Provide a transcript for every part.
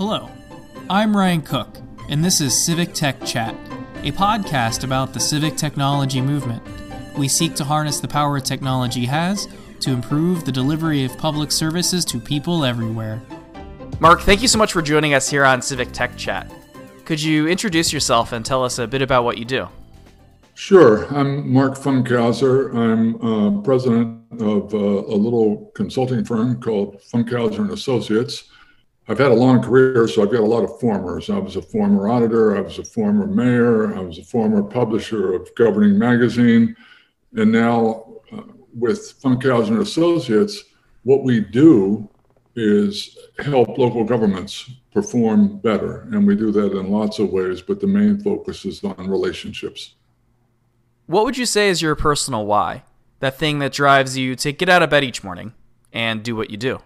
Hello, I'm Ryan Cook, and this is Civic Tech Chat, a podcast about the civic technology movement. We seek to harness the power technology has to improve the delivery of public services to people everywhere. Mark, thank you so much for joining us here on Civic Tech Chat. Could you introduce yourself and tell us a bit about what you do? Sure. I'm Mark Funkhouser. I'm uh, president of uh, a little consulting firm called Funkhouser and Associates. I've had a long career, so I've got a lot of formers. I was a former auditor, I was a former mayor, I was a former publisher of Governing Magazine, and now uh, with Funkhouser and Associates, what we do is help local governments perform better, and we do that in lots of ways. But the main focus is on relationships. What would you say is your personal why? That thing that drives you to get out of bed each morning and do what you do?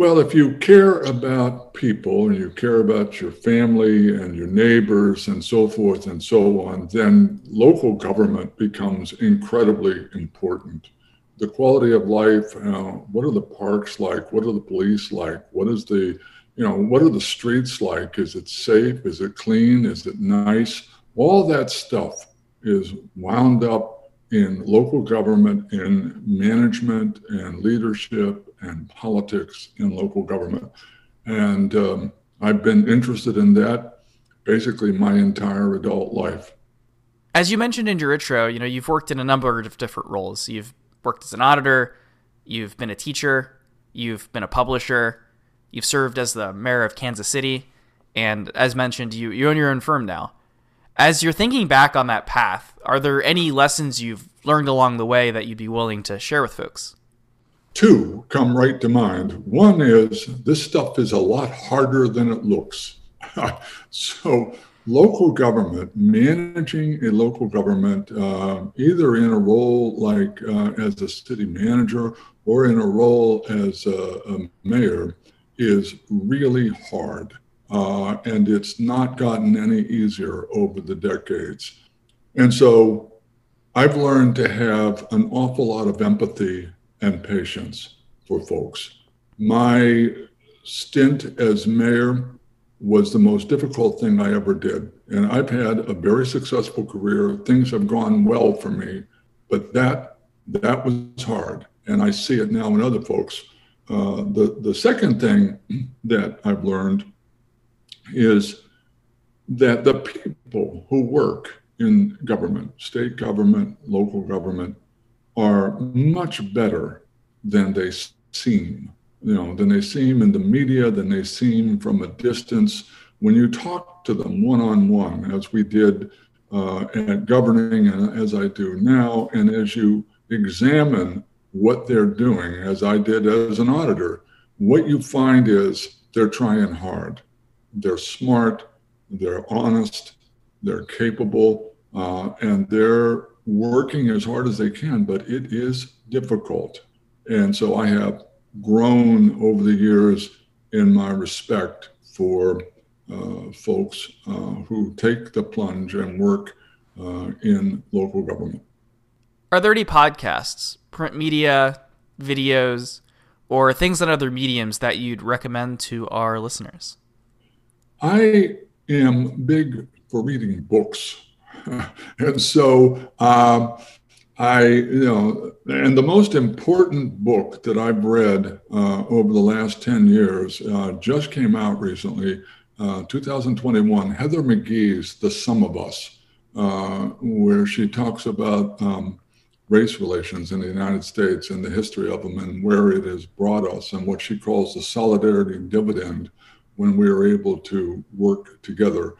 Well, if you care about people and you care about your family and your neighbors and so forth and so on, then local government becomes incredibly important. The quality of life, uh, what are the parks like? What are the police like? What is the, you know, what are the streets like? Is it safe? Is it clean? Is it nice? All that stuff is wound up in local government, in management and leadership and politics in local government. And um, I've been interested in that basically my entire adult life. As you mentioned in your intro, you know, you've worked in a number of different roles. You've worked as an auditor, you've been a teacher, you've been a publisher, you've served as the mayor of Kansas City, and as mentioned, you, you own your own firm now. As you're thinking back on that path, are there any lessons you've learned along the way that you'd be willing to share with folks? Two come right to mind. One is this stuff is a lot harder than it looks. so, local government, managing a local government, uh, either in a role like uh, as a city manager or in a role as a, a mayor, is really hard. Uh, and it's not gotten any easier over the decades. And so I've learned to have an awful lot of empathy and patience for folks. My stint as mayor was the most difficult thing I ever did. And I've had a very successful career. Things have gone well for me, but that that was hard. And I see it now in other folks. Uh, the, the second thing that I've learned is that the people who work in government, state government, local government, are much better than they seem. You know, than they seem in the media, than they seem from a distance. When you talk to them one on one, as we did uh, at governing and as I do now, and as you examine what they're doing, as I did as an auditor, what you find is they're trying hard they're smart, they're honest, they're capable, uh, and they're working as hard as they can, but it is difficult. And so I have grown over the years in my respect for uh, folks uh, who take the plunge and work uh, in local government. Are there any podcasts, print media, videos, or things on other mediums that you'd recommend to our listeners? I am big for reading books. and so um, I, you know, and the most important book that I've read uh, over the last 10 years uh, just came out recently, uh, 2021, Heather McGhee's The Sum of Us, uh, where she talks about um, race relations in the United States and the history of them and where it has brought us and what she calls the solidarity dividend when we are able to work together.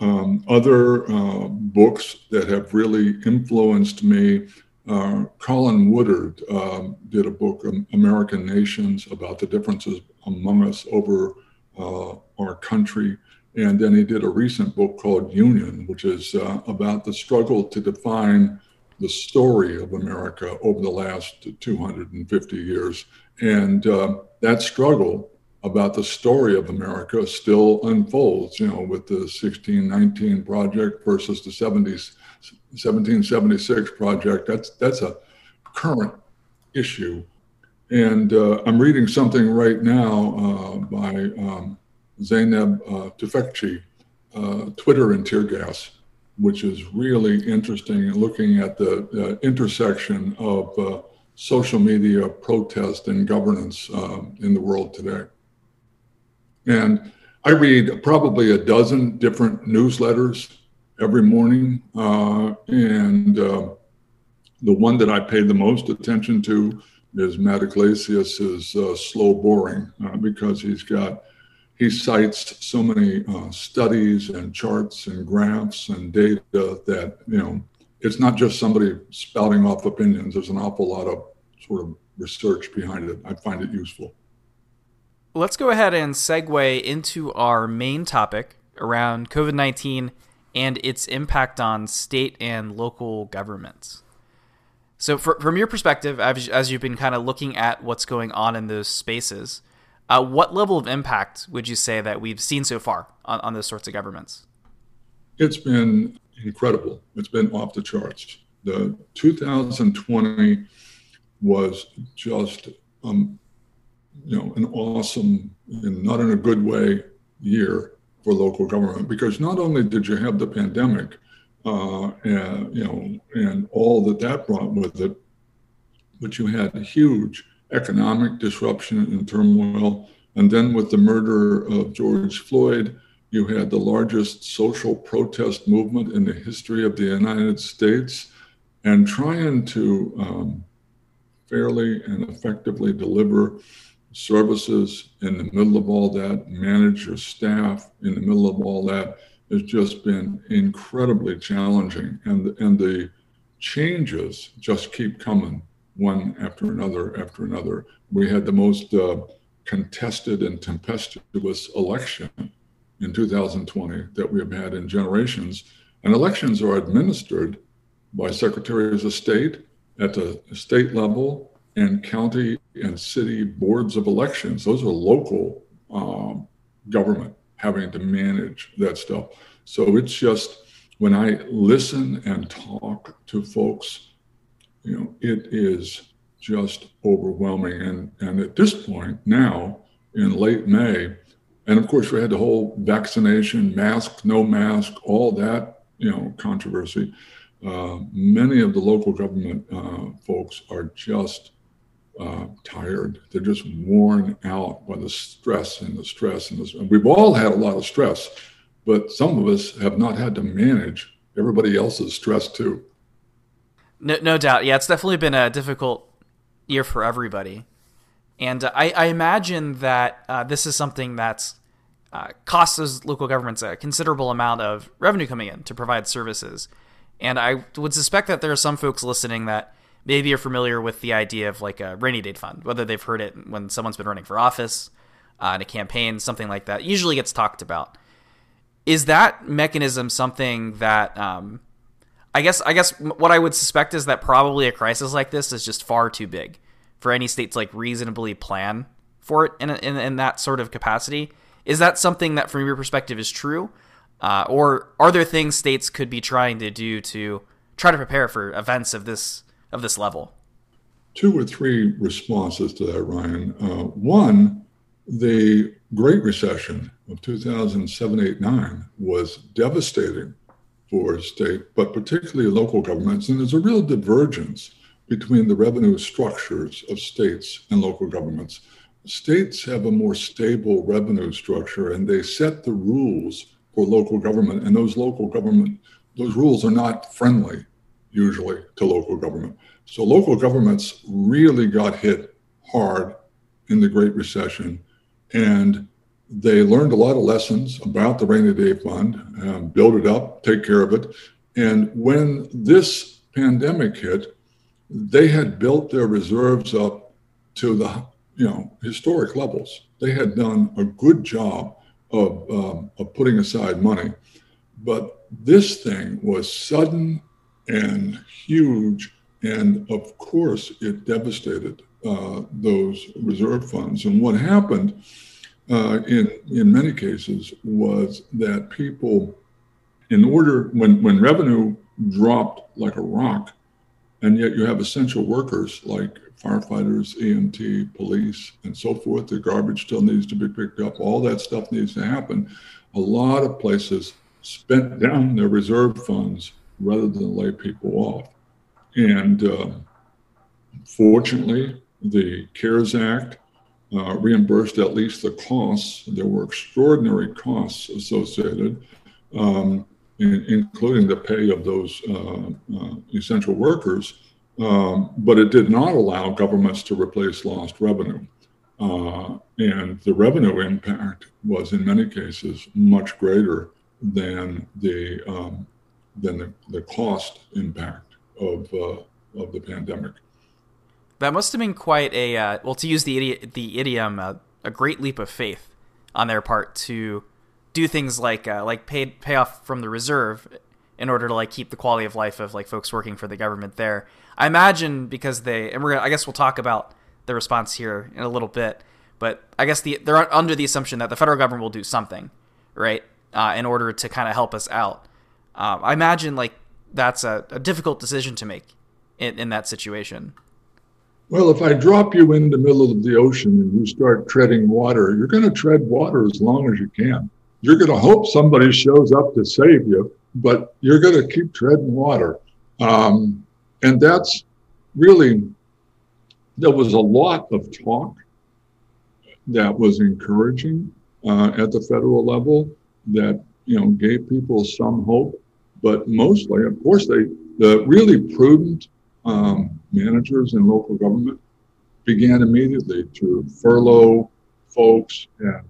Um, other uh, books that have really influenced me. Uh, Colin Woodard um, did a book, um, American Nations, about the differences among us over uh, our country. And then he did a recent book called Union, which is uh, about the struggle to define the story of America over the last 250 years. And uh, that struggle about the story of America still unfolds, you know, with the 1619 project versus the 70s, 1776 project. That's, that's a current issue. And uh, I'm reading something right now uh, by um, Zeynep uh, Tufekci, uh, Twitter and Tear Gas, which is really interesting, looking at the uh, intersection of uh, social media, protest, and governance uh, in the world today. And I read probably a dozen different newsletters every morning. Uh, and uh, the one that I pay the most attention to is Matt Yglesias' uh, Slow Boring uh, because he's got he cites so many uh, studies and charts and graphs and data that you know it's not just somebody spouting off opinions. There's an awful lot of sort of research behind it. I find it useful. Let's go ahead and segue into our main topic around COVID 19 and its impact on state and local governments. So, for, from your perspective, as, as you've been kind of looking at what's going on in those spaces, uh, what level of impact would you say that we've seen so far on, on those sorts of governments? It's been incredible. It's been off the charts. The 2020 was just, um, you know, an awesome, and not in a good way, year for local government. Because not only did you have the pandemic, uh, and you know, and all that that brought with it, but you had a huge economic disruption and turmoil, and then with the murder of George Floyd, you had the largest social protest movement in the history of the United States, and trying to um, fairly and effectively deliver services in the middle of all that, manage your staff in the middle of all that has just been incredibly challenging. And, and the changes just keep coming one after another after another. We had the most uh, contested and tempestuous election in 2020 that we have had in generations. And elections are administered by secretaries of state at the state level and county and city boards of elections. Those are local um, government having to manage that stuff. So it's just when I listen and talk to folks, you know, it is just overwhelming. And and at this point now, in late May, and of course we had the whole vaccination, mask, no mask, all that, you know, controversy. Uh, many of the local government uh, folks are just uh, tired. They're just worn out by the stress and the stress and the. We've all had a lot of stress, but some of us have not had to manage everybody else's stress too. No, no doubt. Yeah, it's definitely been a difficult year for everybody, and uh, I, I, imagine that uh, this is something that's uh, costs those local governments a considerable amount of revenue coming in to provide services. And I would suspect that there are some folks listening that maybe you're familiar with the idea of like a rainy day fund, whether they've heard it when someone's been running for office uh, in a campaign, something like that. usually gets talked about. Is that mechanism something that um, I guess I guess what I would suspect is that probably a crisis like this is just far too big for any state to like reasonably plan for it in, in, in that sort of capacity. Is that something that, from your perspective, is true, uh, or are there things states could be trying to do to try to prepare for events of this of this level? Two or three responses to that, Ryan. Uh, one, the Great Recession of 2007, 8, 9 was devastating for state, but particularly local governments. And there's a real divergence between the revenue structures of states and local governments. States have a more stable revenue structure and they set the rules for local government. And those local government, those rules are not friendly usually to local government. So local governments really got hit hard in the Great Recession, and they learned a lot of lessons about the rainy day fund, um, build it up, take care of it. And when this pandemic hit, they had built their reserves up to the you know historic levels. They had done a good job of, um, of putting aside money, but this thing was sudden and huge. And of course, it devastated uh, those reserve funds. And what happened uh, in, in many cases was that people, in order, when, when revenue dropped like a rock, and yet you have essential workers like firefighters, EMT, police, and so forth. The garbage still needs to be picked up. All that stuff needs to happen. A lot of places spent down their reserve funds rather than lay people off. And uh, fortunately, the CARES Act uh, reimbursed at least the costs. There were extraordinary costs associated, um, in, including the pay of those uh, uh essential workers. Um, but it did not allow governments to replace lost revenue. Uh, and the revenue impact was, in many cases, much greater than the um, than the, the cost impact of uh, of the pandemic. That must have been quite a uh, well, to use the idiom, the idiom, uh, a great leap of faith on their part to do things like uh, like pay pay off from the reserve in order to like keep the quality of life of like folks working for the government there. I imagine because they and we're gonna, I guess we'll talk about the response here in a little bit, but I guess the they're under the assumption that the federal government will do something, right, uh, in order to kind of help us out. Um, I imagine like that's a, a difficult decision to make in, in that situation. Well, if I drop you in the middle of the ocean and you start treading water, you're going to tread water as long as you can. You're going to hope somebody shows up to save you, but you're going to keep treading water. Um, and that's really, there was a lot of talk that was encouraging uh, at the federal level that, you know, gave people some hope. But mostly, of course, they, the really prudent um, managers in local government began immediately to furlough folks and,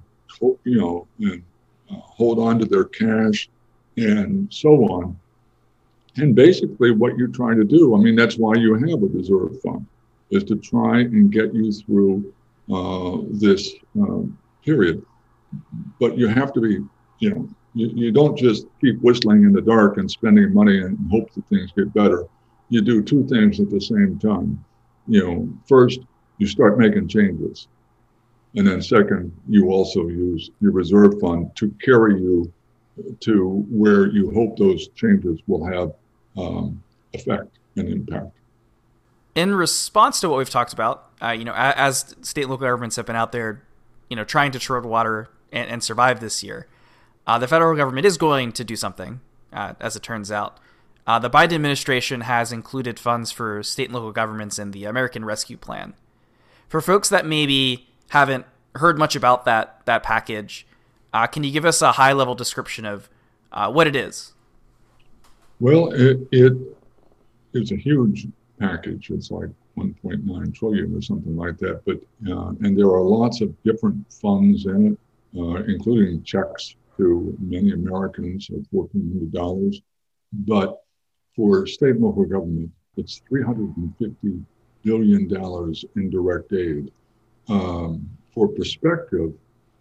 you know, and uh, hold on to their cash and so on. And basically, what you're trying to do, I mean, that's why you have a reserve fund, is to try and get you through uh, this um, period. But you have to be, you know, you, you don't just keep whistling in the dark and spending money and hope that things get better. You do two things at the same time. You know, first, you start making changes. And then second, you also use your reserve fund to carry you to where you hope those changes will have um, effect and impact. In response to what we've talked about, uh, you know, as state and local governments have been out there, you know, trying to tread water and, and survive this year, uh, the federal government is going to do something, uh, as it turns out. Uh, the Biden administration has included funds for state and local governments in the American Rescue Plan. For folks that maybe haven't heard much about that that package, uh, can you give us a high level description of uh, what it is? Well, it, it is a huge package. It's like 1.9 trillion or something like that. But uh, and there are lots of different funds in it, uh, including checks to many Americans of $1,400. But for state and local government, it's 350 billion dollars in direct aid. Um, for perspective,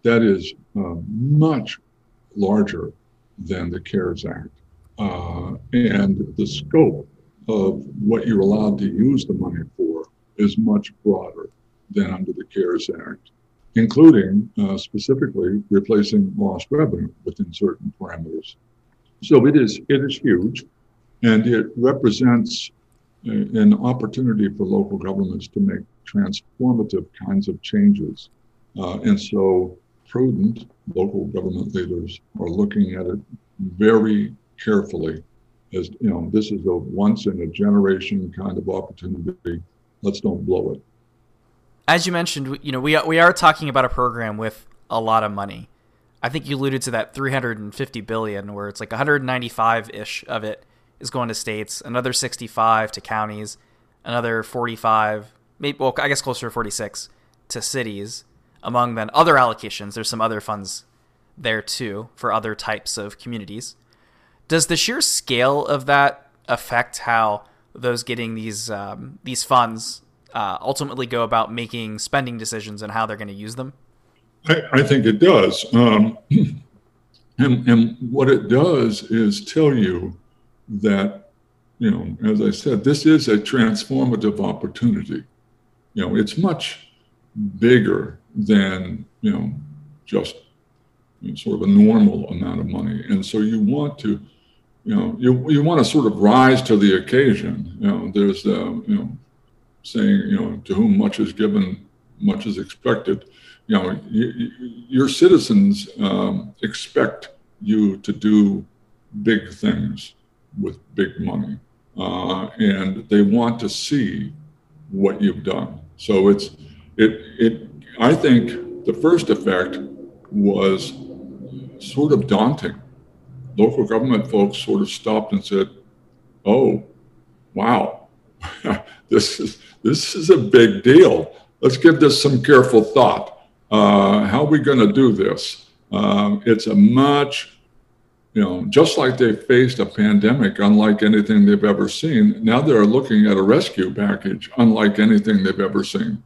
that is uh, much larger than the CARES Act. Uh, and the scope of what you're allowed to use the money for is much broader than under the CARES Act, including uh, specifically replacing lost revenue within certain parameters. So it is it is huge, and it represents a, an opportunity for local governments to make transformative kinds of changes. Uh, and so prudent local government leaders are looking at it very carefully as you know this is a once in a generation kind of opportunity let's don't blow it as you mentioned you know we we are talking about a program with a lot of money. I think you alluded to that 350 billion where it's like 195 ish of it is going to states another 65 to counties another 45 maybe well i guess closer to 46 to cities among then other allocations. There's some other funds there too for other types of communities. Does the sheer scale of that affect how those getting these um, these funds uh, ultimately go about making spending decisions and how they're going to use them? I, I think it does. Um, and, and what it does is tell you that, you know, as I said, this is a transformative opportunity. You know, it's much bigger than, you know, just you know, sort of a normal amount of money. And so you want to you know, you, you want to sort of rise to the occasion. You know, there's, uh, you know, saying, you know, to whom much is given, much is expected. You know, you, you, your citizens um, expect you to do big things with big money, uh, and they want to see what you've done. So it's it it. I think the first effect was sort of daunting. Local government folks sort of stopped and said, "Oh, wow, this is this is a big deal. Let's give this some careful thought. Uh, how are we going to do this? Um, it's a much, you know, just like they faced a pandemic unlike anything they've ever seen. Now they're looking at a rescue package unlike anything they've ever seen.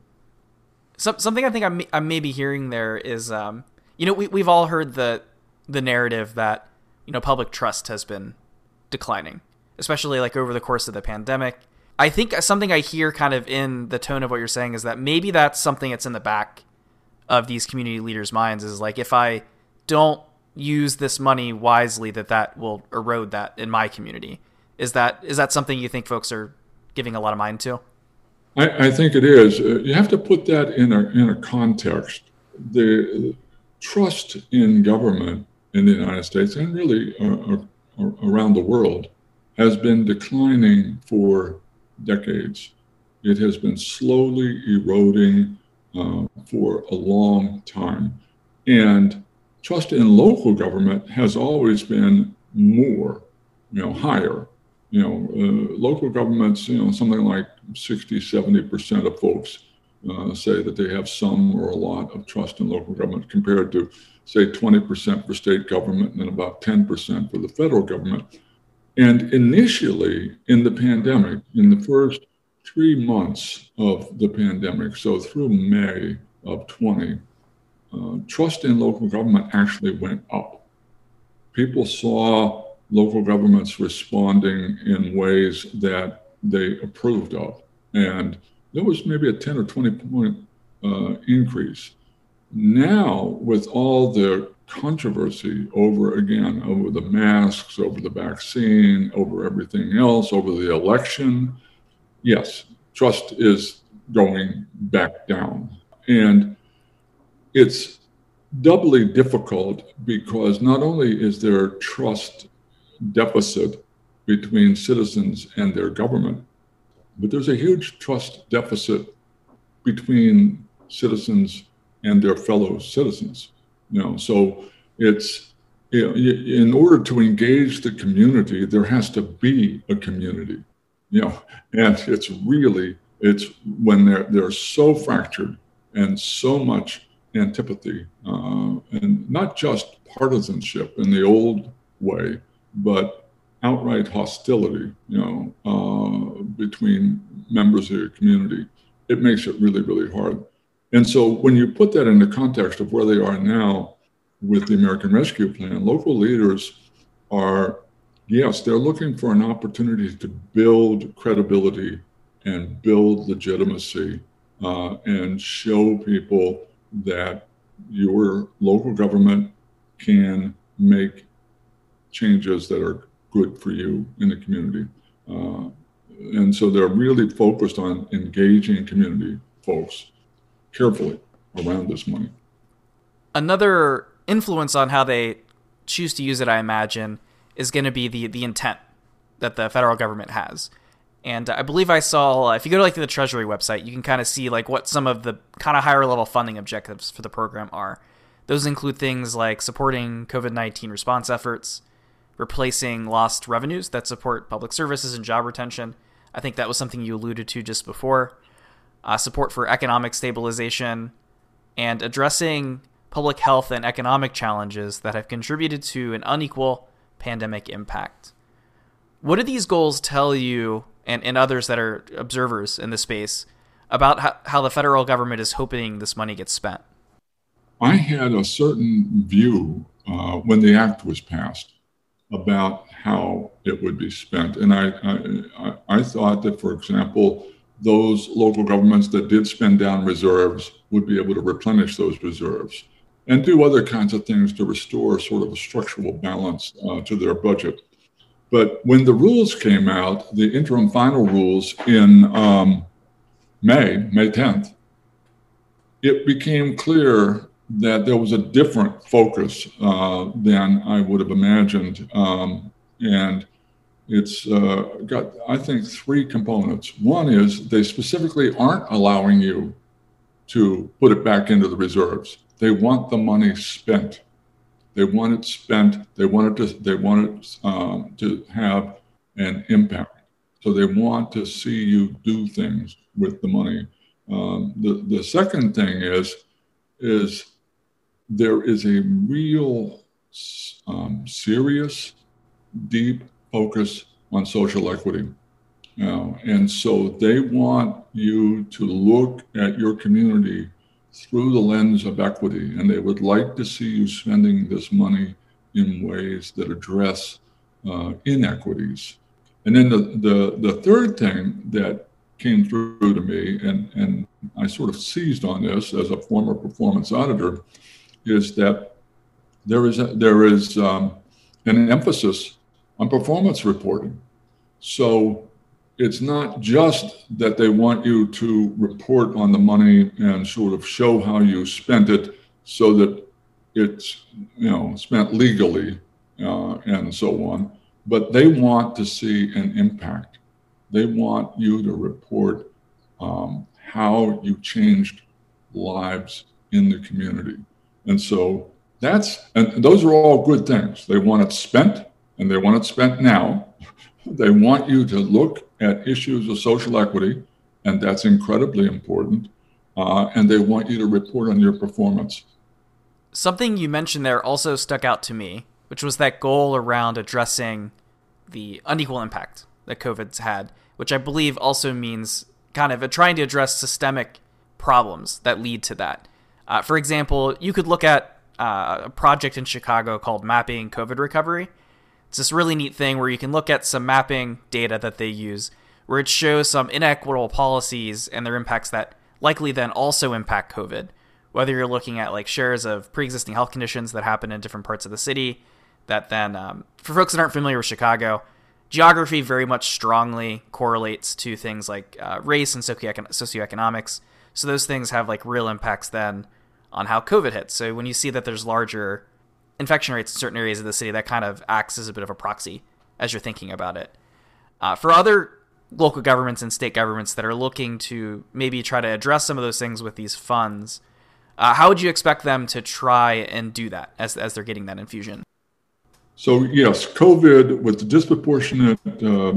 something I think I'm, I'm maybe hearing there is, um, you know, we, we've all heard the the narrative that you know public trust has been declining, especially like over the course of the pandemic. I think something I hear kind of in the tone of what you're saying is that maybe that's something that's in the back of these community leaders' minds is like if I don't use this money wisely, that that will erode that in my community. Is that is that something you think folks are giving a lot of mind to? I, I think it is. Uh, you have to put that in a in a context. The trust in government in the United States and really uh, uh, around the world has been declining for decades. It has been slowly eroding uh, for a long time. And trust in local government has always been more, you know, higher. You know, uh, local governments, you know, something like 60, 70% of folks uh, say that they have some or a lot of trust in local government compared to, say, 20% for state government and about 10% for the federal government. And initially, in the pandemic, in the first three months of the pandemic, so through May of 20, uh, trust in local government actually went up. People saw local governments responding in ways that they approved of. And there was maybe a 10 or 20 point uh, increase. Now, with all the controversy over again over the masks, over the vaccine, over everything else, over the election, yes, trust is going back down. And it's doubly difficult because not only is there trust deficit between citizens and their government, but there's a huge trust deficit between citizens and their fellow citizens. You know, so it's you know, in order to engage the community, there has to be a community. You know, and it's really it's when they're they're so fractured and so much antipathy uh, and not just partisanship in the old way, but outright hostility. You know, uh, between members of your community, it makes it really really hard. And so when you put that in the context of where they are now with the American Rescue Plan, local leaders are, yes, they're looking for an opportunity to build credibility and build legitimacy uh, and show people that your local government can make changes that are good for you in the community. Uh, and so they're really focused on engaging community folks carefully around this money. Another influence on how they choose to use it, I imagine, is going to be the the intent that the federal government has. And I believe I saw if you go to like the Treasury website, you can kind of see like what some of the kind of higher level funding objectives for the program are. Those include things like supporting COVID 19 response efforts, replacing lost revenues that support public services and job retention. I think that was something you alluded to just before uh, support for economic stabilization, and addressing public health and economic challenges that have contributed to an unequal pandemic impact. What do these goals tell you and, and others that are observers in the space about how, how the federal government is hoping this money gets spent? I had a certain view uh, when the act was passed about how it would be spent. And I, I, I thought that, for example, those local governments that did spend down reserves would be able to replenish those reserves and do other kinds of things to restore sort of a structural balance uh, to their budget. But when the rules came out, the interim final rules in um, May, May 10th, it became clear that there was a different focus uh, than I would have imagined. Um, and it's uh, got, I think, three components. One is they specifically aren't allowing you to put it back into the reserves. They want the money spent. They want it spent. They want it to. They want it um, to have an impact. So they want to see you do things with the money. Um, the the second thing is is there is a real um, serious, deep focus on social equity. Uh, and so they want you to look at your community through the lens of equity, and they would like to see you spending this money in ways that address uh, inequities. And then the, the, the third thing that came through to me, and, and I sort of seized on this as a former performance auditor, is that there is, a, there is um, an emphasis on performance reporting. So it's not just that they want you to report on the money and sort of show how you spent it so that it's you know spent legally uh, and so on but they want to see an impact. They want you to report um, how you changed lives in the community. And so that's and those are all good things. They want it spent and they want it spent now they want you to look at issues of social equity, and that's incredibly important. Uh, and they want you to report on your performance. Something you mentioned there also stuck out to me, which was that goal around addressing the unequal impact that COVID's had, which I believe also means kind of trying to address systemic problems that lead to that. Uh, for example, you could look at uh, a project in Chicago called Mapping COVID Recovery, it's this really neat thing where you can look at some mapping data that they use, where it shows some inequitable policies and their impacts that likely then also impact COVID. Whether you're looking at like shares of pre-existing health conditions that happen in different parts of the city, that then, um, for folks that aren't familiar with Chicago, geography very much strongly correlates to things like uh, race and socioecon- socioeconomics. So those things have like real impacts then on how COVID hits. So when you see that there's larger infection rates in certain areas of the city, that kind of acts as a bit of a proxy as you're thinking about it. Uh, for other local governments and state governments that are looking to maybe try to address some of those things with these funds, uh, how would you expect them to try and do that as, as they're getting that infusion? So, yes, COVID with the disproportionate uh,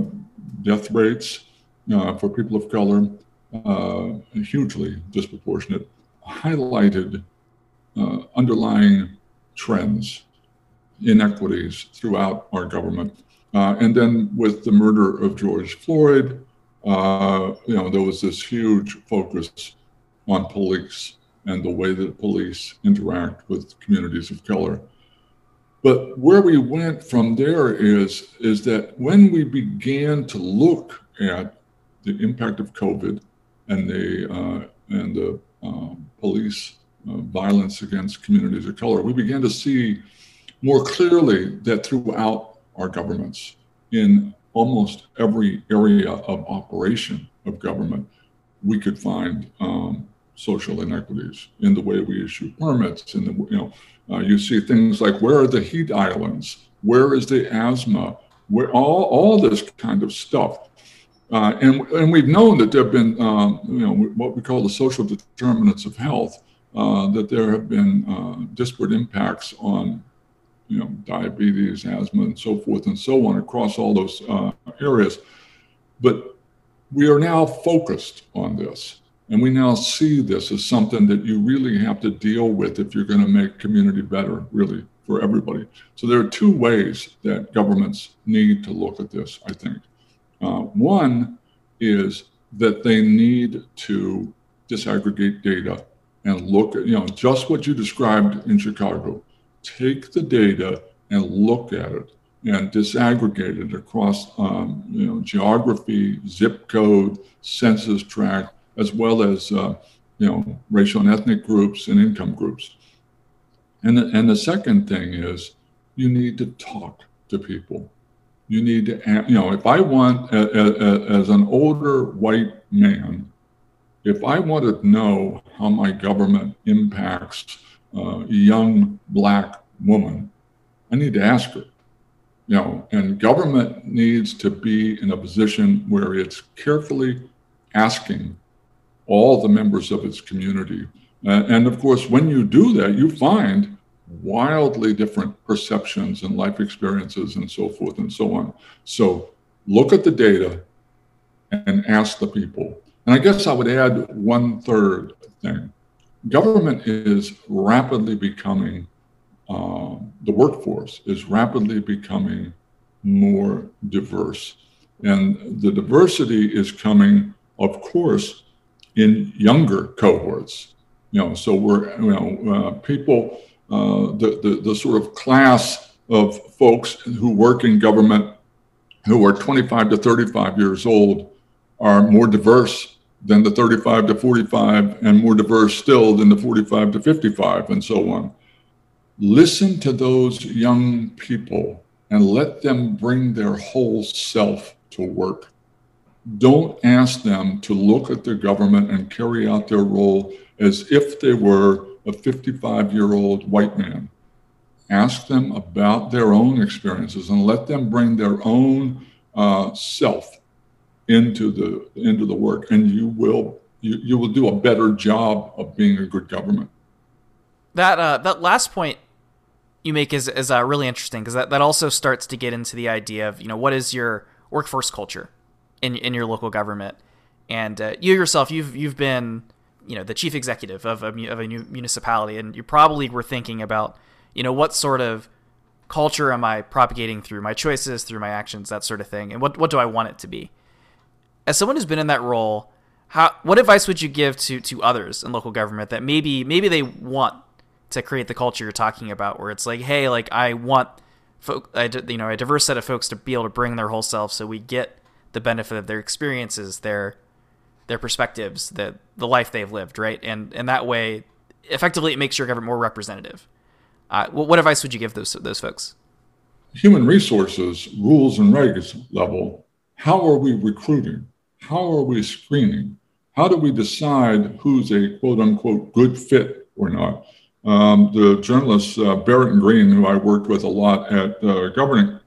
death rates uh, for people of color, uh, hugely disproportionate, highlighted uh, underlying trends, inequities throughout our government. Uh, and then with the murder of George Floyd, uh, you know, there was this huge focus on police and the way that police interact with communities of color. But where we went from there is, is that when we began to look at the impact of COVID and the, uh, and the um, police violence against communities of color, we began to see more clearly that throughout our governments, in almost every area of operation of government, we could find um, social inequities in the way we issue permits. In the you know, uh, you see things like where are the heat islands? Where is the asthma? Where all all this kind of stuff. Uh, and, and we've known that there have been, um, you know, what we call the social determinants of health, uh, that there have been uh, disparate impacts on you know, diabetes, asthma, and so forth and so on across all those uh, areas. But we are now focused on this. And we now see this as something that you really have to deal with if you're going to make community better, really, for everybody. So there are two ways that governments need to look at this, I think. Uh, one is that they need to disaggregate data and look at, you know, just what you described in Chicago. Take the data and look at it and disaggregate it across, um, you know, geography, zip code, census tract, as well as, uh, you know, racial and ethnic groups and income groups. And the, and the second thing is you need to talk to people. you need to, you know, if I want, as an older white man, if I want to know how my government impacts uh, a young black woman, I need to ask her. You know, and government needs to be in a position where it's carefully asking all the members of its community. Uh, and of course, when you do that, you find wildly different perceptions and life experiences and so forth and so on. So look at the data and ask the people. And I guess I would add one third thing. Government is rapidly becoming, uh, the workforce is rapidly becoming more diverse. And the diversity is coming, of course, in younger cohorts. You know, so we're, you know, uh, people uh, the, the, the sort of class of folks who work in government who are 25 to 35 years old are more diverse than the 35 to 45 and more diverse still than the 45 to 55 and so on. Listen to those young people and let them bring their whole self to work. Don't ask them to look at the government and carry out their role as if they were a 55 year old white man. Ask them about their own experiences and let them bring their own uh, self into the into the work, and you will you, you will do a better job of being a good government. That uh, that last point you make is is uh, really interesting because that, that also starts to get into the idea of you know what is your workforce culture in in your local government, and uh, you yourself you've you've been you know the chief executive of a, of a municipality, and you probably were thinking about you know what sort of culture am I propagating through my choices, through my actions, that sort of thing, and what what do I want it to be? As someone who's been in that role, how what advice would you give to to others in local government that maybe maybe they want to create the culture you're talking about, where it's like, hey, like I want folk, you know, a diverse set of folks to be able to bring their whole self, so we get the benefit of their experiences, their their perspectives, the the life they've lived, right? And and that way, effectively, it makes your government more representative. Uh, what, what advice would you give those those folks? Human resources, rules and regs level. How are we recruiting? How are we screening? How do we decide who's a quote unquote good fit or not? Um, the journalist uh, Barrett and Greene, who I worked with a lot at uh, Governing,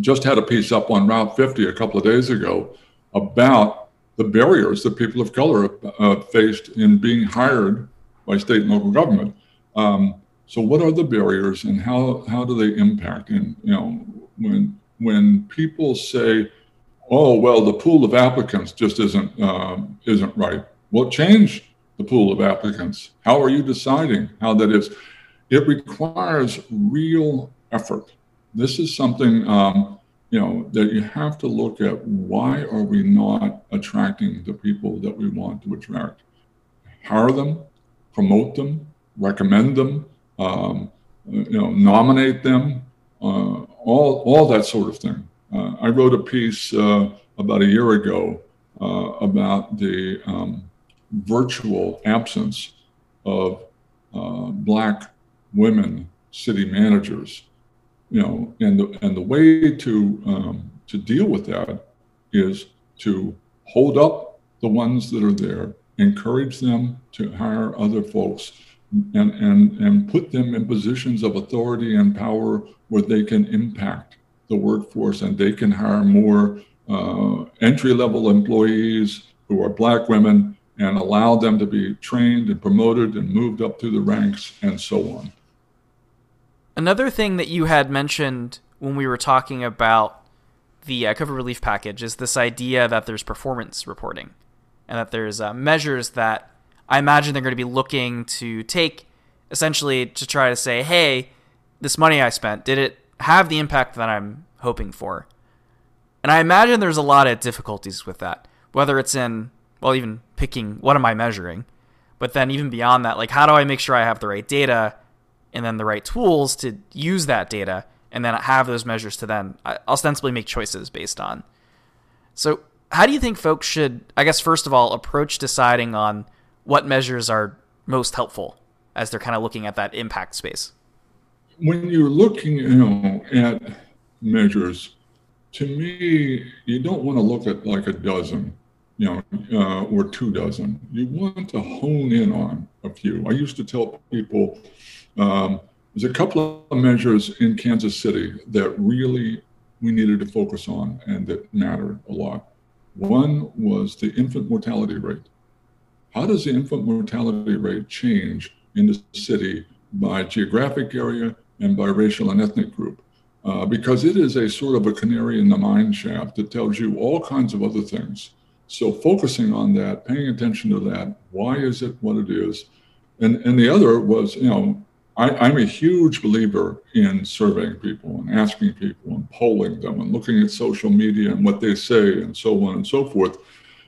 just had a piece up on Route 50 a couple of days ago about the barriers that people of color uh, faced in being hired by state and local government. Um, so, what are the barriers, and how how do they impact? And you know, when when people say, "Oh, well, the pool of applicants just isn't uh, isn't right," well, change the pool of applicants. How are you deciding how that is? It requires real effort. This is something um, you know that you have to look at why are we not attracting the people that we want to attract hire them promote them recommend them um, you know nominate them uh, all all that sort of thing i wrote a piece uh, about a year ago uh, about the um, virtual absence of uh, black women city managers you know, and the and the way to um, to deal with that is to hold up the ones that are there, encourage them to hire other folks, and and and put them in positions of authority and power where they can impact the workforce and they can hire more uh, entry level employees who are black women and allow them to be trained and promoted and moved up through the ranks and so on. Another thing that you had mentioned when we were talking about the uh, COVID relief package is this idea that there's performance reporting and that there's uh, measures that I imagine they're going to be looking to take essentially to try to say, hey, this money I spent, did it have the impact that I'm hoping for? And I imagine there's a lot of difficulties with that, whether it's in, well, even picking what am I measuring, but then even beyond that, like how do I make sure I have the right data and then the right tools to use that data and then have those measures to then uh, ostensibly make choices based on. So, how do you think folks should, I guess, first of all, approach deciding on what measures are most helpful as they're kind of looking at that impact space? When you're looking, you know, at measures, to me, you don't want to look at like a dozen, you know, uh, or two dozen. You want to hone in on a few. I used to tell people um, there's a couple of measures in Kansas City that really we needed to focus on and that mattered a lot. One was the infant mortality rate. How does the infant mortality rate change in the city by geographic area and by racial and ethnic group? Uh, because it is a sort of a canary in the mine shaft that tells you all kinds of other things. So focusing on that, paying attention to that, why is it what it is? And, and the other was, you know, I, am a huge believer in surveying people and asking people and polling them and looking at social media and what they say and so on and so forth.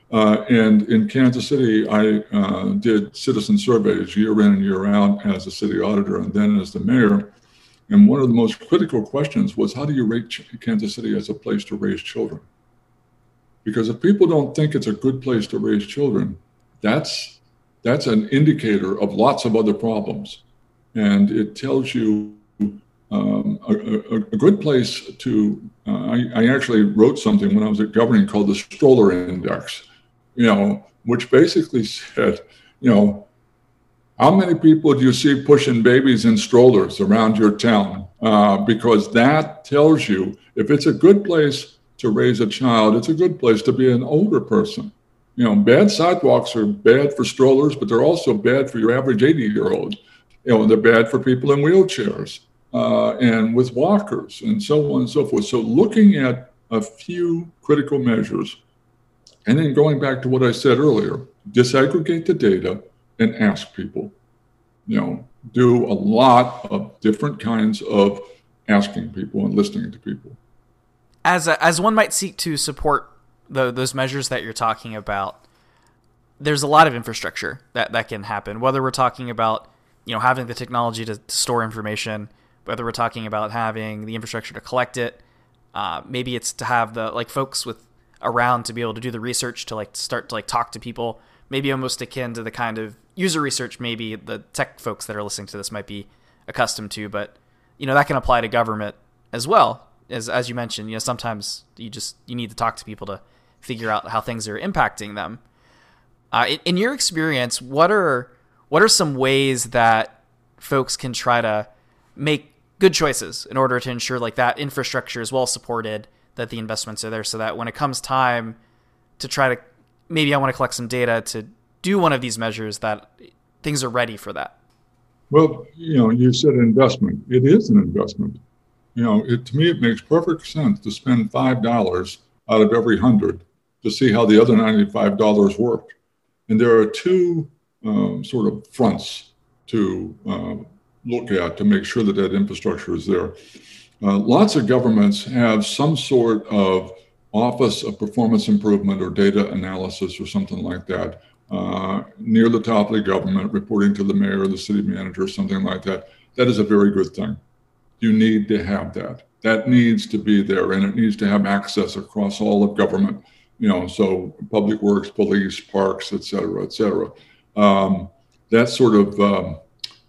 Uh, and in Kansas City, I uh, did citizen surveys year in and year out as a city auditor and then as the mayor. And one of the most critical questions was how do you rate Kansas City as a place to raise children? Because if people don't think it's a good place to raise children, that's that's an indicator of lots of other problems and it tells you um, a, a, a, good place to. Uh, I, I, actually wrote something when I was at governing called the Stroller Index, you know, which basically said, you know, how many people do you see pushing babies in strollers around your town? Uh, because that tells you if it's a good place to raise a child, it's a good place to be an older person. You know, bad sidewalks are bad for strollers, but they're also bad for your average 80 year old you know, they're bad for people in wheelchairs uh, and with walkers and so on and so forth. So looking at a few critical measures and then going back to what I said earlier, disaggregate the data and ask people. You know, do a lot of different kinds of asking people and listening to people. As a, as one might seek to support the, those measures that you're talking about, there's a lot of infrastructure that, that can happen. Whether we're talking about you know having the technology to, to store information, whether we're talking about having the infrastructure to collect it, uh, maybe it's to have the like folks with around to be able to do the research to like start to like talk to people maybe almost akin to the kind of user research maybe the tech folks that are listening to this might be accustomed to but you know that can apply to government as well. As as you mentioned you know sometimes you just you need to talk to people to figure out how things are impacting them. Uh, in, in your experience what are what are some ways that folks can try to make good choices in order to ensure like that infrastructure is well supported, that the investments are there, so that when it comes time to try to maybe I want to collect some data to do one of these measures, that things are ready for that. Well, you know, you said investment. It is an investment. You know, it, to me, it makes perfect sense to spend five dollars out of every hundred to see how the other ninety-five dollars work. And there are two um, sort of fronts to uh, look at to make sure that that infrastructure is there. Uh, lots of governments have some sort of office of performance improvement or data analysis or something like that uh, near the top of the government, reporting to the mayor or the city manager, something like that. That is a very good thing. You need to have that. That needs to be there, and it needs to have access across all of government. You know, so public works, police, parks, et cetera, et cetera. Um, that sort of, um,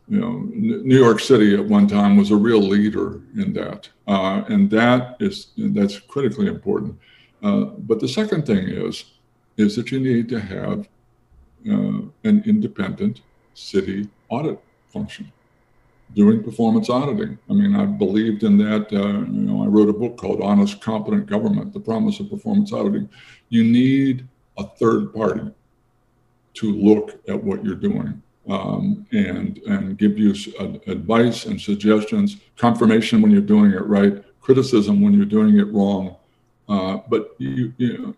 you know, New York City at one time was a real leader in that, uh, and that is that's critically important. Uh, but the second thing is, is that you need to have an independent city audit function doing performance auditing. I mean, I believed in that. Uh, you know, I wrote a book called Honest, Competent Government: The Promise of Performance Auditing. You need a third party to look at what you're doing um, and and give you uh, advice and suggestions, confirmation when you're doing it right, criticism when you're doing it wrong. Uh, but you, you know,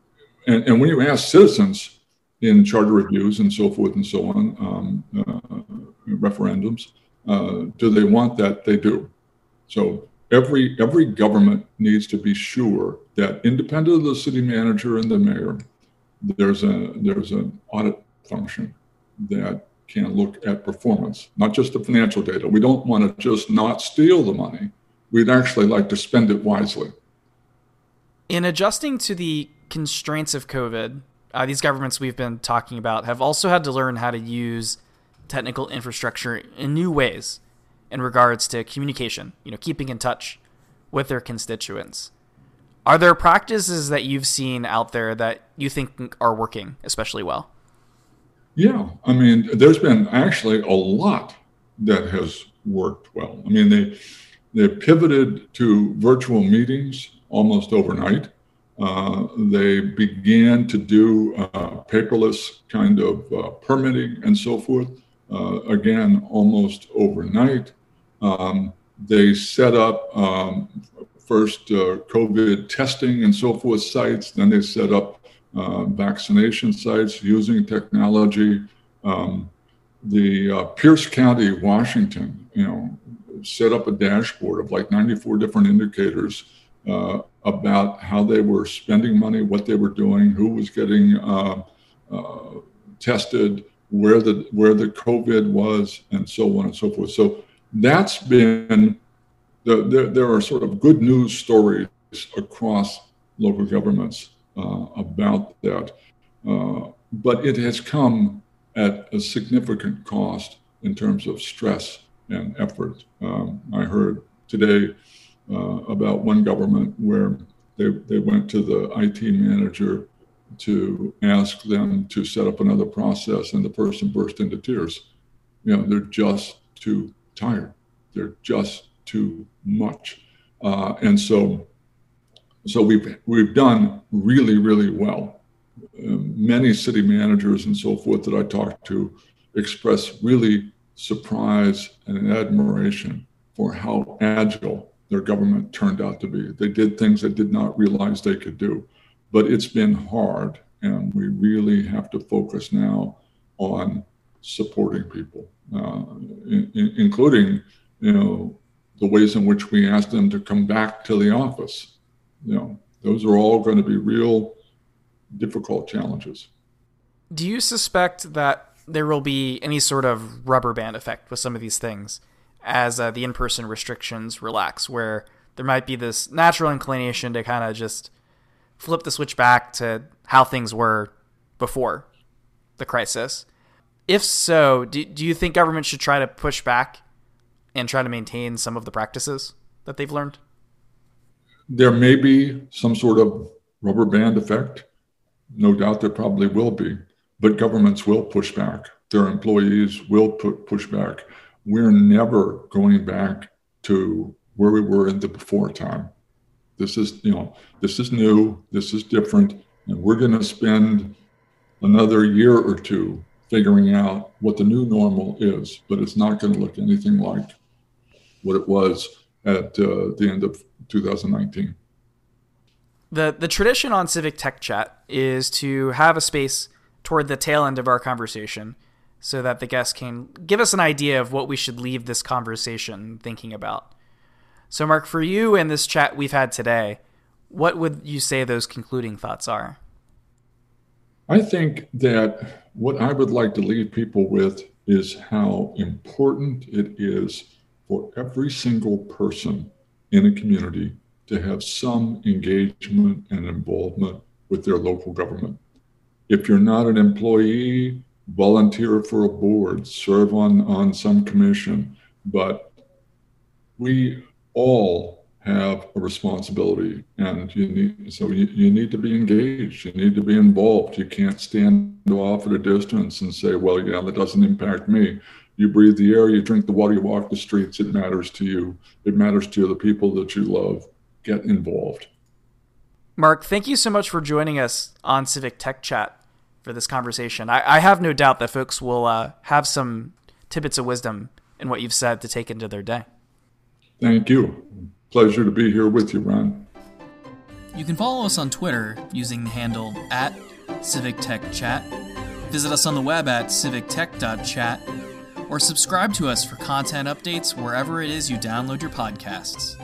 and, and when you ask citizens in charter reviews and so forth and so on, um, uh, referendums, uh, do they want that? They do. So every every government needs to be sure that independent of the city manager and the mayor, there's a there's an audit function that can look at performance, not just the financial data. We don't want to just not steal the money. We'd actually like to spend it wisely. In adjusting to the constraints of COVID, uh, these governments we've been talking about have also had to learn how to use technical infrastructure in new ways in regards to communication, you know, keeping in touch with their constituents. Are there practices that you've seen out there that you think are working especially well? Yeah, I mean, there's been actually a lot that has worked well. I mean, they they pivoted to virtual meetings almost overnight. Uh, they began to do uh, paperless kind of uh, permitting and so forth, uh, again, almost overnight. Um, they set up um, first uh, COVID testing and so forth sites, then they set up vaccination sites using technology. Um, the Pierce County, Washington, you know, set up a dashboard of like 94 different indicators uh, about how they were spending money, what they were doing, who was getting uh, uh, tested, where the where the COVID was, and so on and so forth. So that's been the, there, there are sort of good news stories across local governments uh, about that, uh, but it has come at a significant cost in terms of stress and effort. Um, I heard today uh, about one government where they, they went to the IT manager to ask them to set up another process, and the person burst into tears. You know, they're just too tired. They're just too much, uh, and so so we've we've done really really well. Uh, many city managers and so forth that I talked to express really surprise and admiration for how agile their government turned out to be. They did things they did not realize they could do, but it's been hard, and we really have to focus now on supporting people, uh, in, in, including you know the ways in which we ask them to come back to the office. You know, those are all going to be real difficult challenges. Do you suspect that there will be any sort of rubber band effect with some of these things as uh, the in person restrictions relax, where there might be this natural inclination to kind of just flip the switch back to how things were before the crisis. If so, do, do you think government should try to push back and try to maintain some of the practices that they've learned? There may be some sort of rubber band effect. No doubt there probably will be but governments will push back. Their employees will put, push back. We're never going back to where we were in the before time. This is, you know, this is new, this is different, and we're going to spend another year or two figuring out what the new normal is, but it's not going to look anything like what it was at uh, the end of 2019. The the tradition on Civic Tech Chat is to have a space toward the tail end of our conversation so that the guests can give us an idea of what we should leave this conversation thinking about. So, Mark, for you and this chat we've had today, what would you say those concluding thoughts are? I think that what I would like to leave people with is how important it is for every single person in a community to have some engagement and involvement with their local government. If you're not an employee, volunteer for a board, serve on, on some commission. But we all have a responsibility and you need so you, you need to be engaged you need to be involved. You can't stand off at a distance and say well yeah that doesn't impact me. You breathe the air you drink the water you walk the streets it matters to you. It matters to the people that you love. Get involved. Mark thank you so much for joining us on civic tech chat for this conversation. I, I have no doubt that folks will uh, have some tidbits of wisdom in what you've said to take into their day. Thank you. Pleasure to be here with you, Ron. You can follow us on Twitter using the handle at CivicTechChat. Visit us on the web at civictech.chat or subscribe to us for content updates wherever it is you download your podcasts.